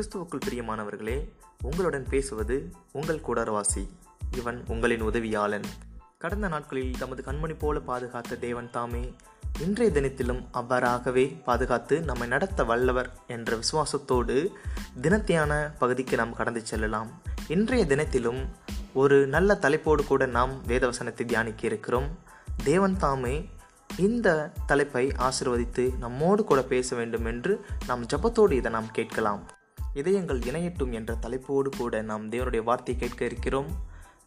கிறிஸ்துவுக்குள் பிரியமானவர்களே உங்களுடன் பேசுவது உங்கள் குடர்வாசி. இவன் உங்களின் உதவியாளன். கடந்த நாட்களில் தமது கண்மணி போல பாதுகாத்த தேவன் தாமே இன்றைய தினத்திலும் அவ்வாறாகவே பாதுகாத்து நம்மை நடத்த வல்லவர் என்ற விசுவாசத்தோடு தினத்தியான பகுதிக்கு நாம் கடந்து செல்லலாம். இன்றைய தினத்திலும் ஒரு நல்ல தலைப்போடு கூட நாம் வேதவசனத்தை தியானிக்க இருக்கிறோம். தேவன் தாமே இந்த தலைப்பை ஆசிர்வதித்து நம்மோடு கூட பேச வேண்டும் என்று நாம் ஜபத்தோடு இதை நாம் கேட்கலாம். இதயங்கள் இணையட்டும் என்ற தலைப்போடு கூட நாம் தேவனுடைய வார்த்தை கேட்க இருக்கிறோம்.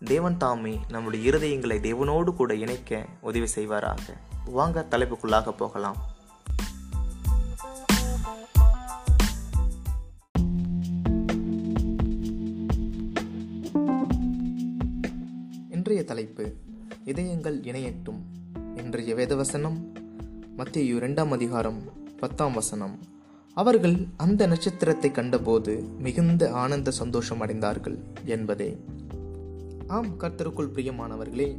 தேவன் தாமே நம்முடைய இருதயங்களை தேவனோடு கூட இணைக்க உதவி செய்வாராக. வாங்க தலைப்புக்குள்ளாக போகலாம். இன்றைய தலைப்பு இதயங்கள் இணையட்டும். இன்றைய வேதவசனம் மத்திய இரண்டாம் அதிகாரம் பத்தாம் வசனம். அவர்கள் அந்த நட்சத்திரத்தை கண்டபோது மிகுந்த ஆனந்த சந்தோஷம் அடைந்தார்கள் என்பதே. ஆம் கர்த்தருக்குள் பிரியமானவர்களே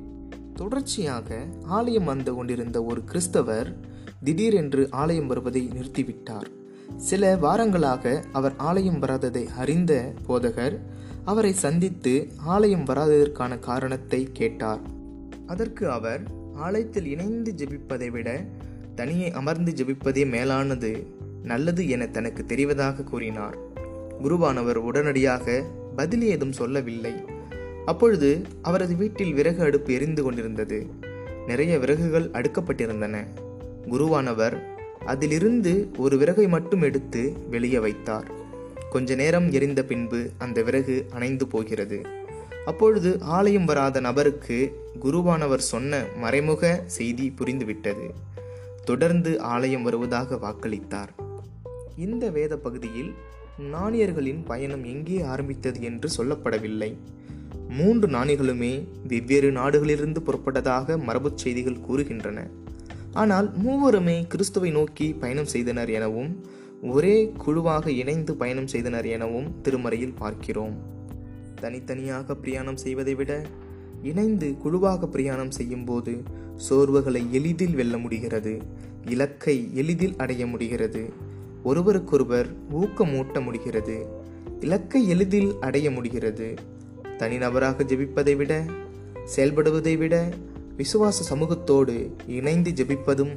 தொடர்ச்சியாக ஆலயம் வந்து கொண்டிருந்த ஒரு கிறிஸ்தவர் திடீரென்று ஆலயம் வருவதை நிறுத்திவிட்டார். சில வாரங்களாக அவர் ஆலயம் வராததை அறிந்த போதகர் அவரை சந்தித்து ஆலயம் வராததற்கான காரணத்தை கேட்டார். அதற்கு அவர் ஆலயத்தில் இணைந்து ஜெபிப்பதை விட தனியே அமர்ந்து ஜெபிப்பதே மேலானது. நல்லது என தனக்கு தெரிவதாக கூறினார். குருவானவர் உடனடியாக பதில் ஏதும் சொல்லவில்லை. அப்பொழுது அவரது வீட்டில் விறகு அடுப்பு எரிந்து கொண்டிருந்தது. நிறைய விறகுகள் அடுக்கப்பட்டிருந்தன. குருவானவர் அதிலிருந்து ஒரு விறகை மட்டும் எடுத்து வெளியே வைத்தார். கொஞ்ச நேரம் எரிந்த பின்பு அந்த விறகு அணைந்து போகிறது. அப்பொழுது ஆலயம் வராத நபருக்கு குருவானவர் சொன்ன மறைமுக செய்தி புரிந்துவிட்டது. தொடர்ந்து ஆலயம் வருவதாக வாக்களித்தார். இந்த வேத பகுதியில் நாணியர்களின் பயணம் எங்கே ஆரம்பித்தது என்று சொல்லப்படவில்லை. மூன்று நாணிகளுமே வெவ்வேறு நாடுகளிலிருந்து புறப்பட்டதாக மரபுச் செய்திகள் கூறுகின்றன. ஆனால் மூவருமே கிறிஸ்துவை நோக்கி பயணம் செய்தனர் எனவும் ஒரே குழுவாக இணைந்து பயணம் செய்தனர் எனவும் திருமறையில் பார்க்கிறோம். தனித்தனியாக பிரயாணம் செய்வதை விட இணைந்து குழுவாக பிரயாணம் செய்யும் போது சோர்வுகளை எளிதில் வெல்ல முடிகிறது இலக்கை எளிதில் அடைய முடிகிறது. ஒருவருக்கொருவர் ஊக்கமூட்ட முடிகிறது இலக்கை எளிதில் அடைய முடிகிறது. தனிநபராக ஜெபிப்பதை விட செயல்படுவதை விட விசுவாச சமூகத்தோடு இணைந்து ஜெபிப்பதும்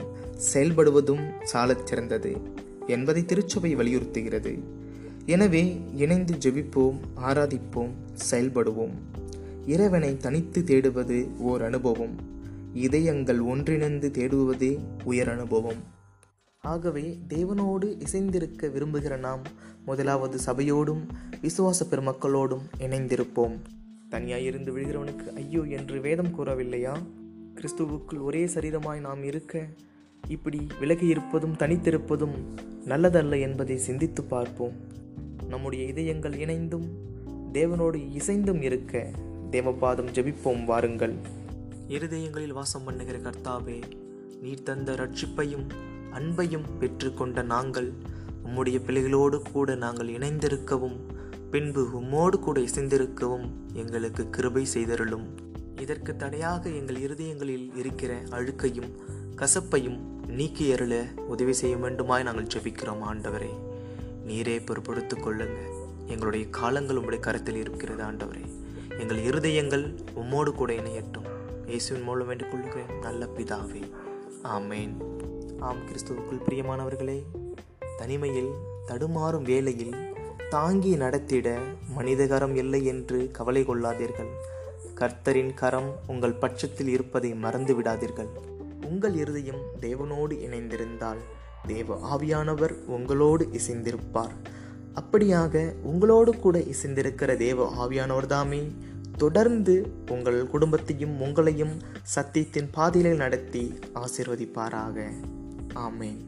செயல்படுவதும் சாலச் சிறந்தது என்பதை திருச்சபை வலியுறுத்துகிறது. எனவே இணைந்து ஜெபிப்போம் ஆராதிப்போம் செயல்படுவோம். இறைவனை தனித்து தேடுவது ஓர் அனுபவம். இதயங்கள் ஒன்றிணைந்து தேடுவதே உயர் அனுபவம். ஆகவே தேவனோடு இசைந்திருக்க விரும்புகிற நாம் முதலாவது சபையோடும் விசுவாச பெருமக்களோடும் இணைந்திருப்போம். தனியாயிருந்து விழுகிறவனுக்கு ஐயோ என்று வேதம் கூறவில்லையா? கிறிஸ்துவுக்குள் ஒரே சரீரமாய் நாம் இருக்க இப்படி விலகி இருப்பதும் தனித்திருப்பதும் நல்லதல்ல என்பதை சிந்தித்து பார்ப்போம். நம்முடைய இதயங்கள் இணைந்தும் தேவனோடு இசைந்தும் இருக்க தேவபாதம் ஜெபிப்போம் வாருங்கள். இருதயங்களில் வாசம் பண்ணுகிற கர்த்தாவே நீர் தந்த ரட்சிப்பையும் அன்பையும் பெற்றுக்கொண்ட நாங்கள் உம்முடைய பிள்ளைகளோடு கூட நாங்கள் இணைந்திருக்கவும் பின்பு உம்மோடு கூட இசைந்திருக்கவும் எங்களுக்கு கிருபை செய்தருளும். இதற்கு தடையாக எங்கள் இருதயங்களில் இருக்கிற அழுக்கையும் கசப்பையும் நீக்கி அருள உதவி செய்ய வேண்டுமாய் நாங்கள் ஜெபிக்கிறோம் ஆண்டவரே. நீரே பொறுப்படுத்திக் கொள்ளுங்க. எங்களுடைய காலங்கள் உம்முடைய கருத்தில் இருக்கிறது ஆண்டவரே. எங்கள் இருதயங்கள் உம்மோடு கூட இணையட்டும். இயேசுவின் மூலம் வேண்டிக் கொள்கிறேன் நல்ல பிதாவே. ஆமேன். ஆம் கிறிஸ்துவுக்குள் பிரியமானவர்களே தனிமையில் தடுமாறும் வேளையில் தாங்கி நடத்திட மனிதகரம் இல்லை என்று கவலை கொள்ளாதீர்கள். கர்த்தரின் கரம் உங்கள் பட்சத்தில் இருப்பதை மறந்து விடாதீர்கள் உங்கள் இருதயம் தேவனோடு இணைந்திருந்தால் தேவ ஆவியானவர் உங்களோடு இசைந்திருப்பார். அப்படியாக உங்களோடு கூட இசைந்திருக்கிற தேவ ஆவியானவர் தாமே தொடர்ந்து உங்கள் குடும்பத்தையும் உங்களையும் சத்தியத்தின் பாதையில் நடத்தி ஆசிர்வதிப்பாராக. ஆமேன்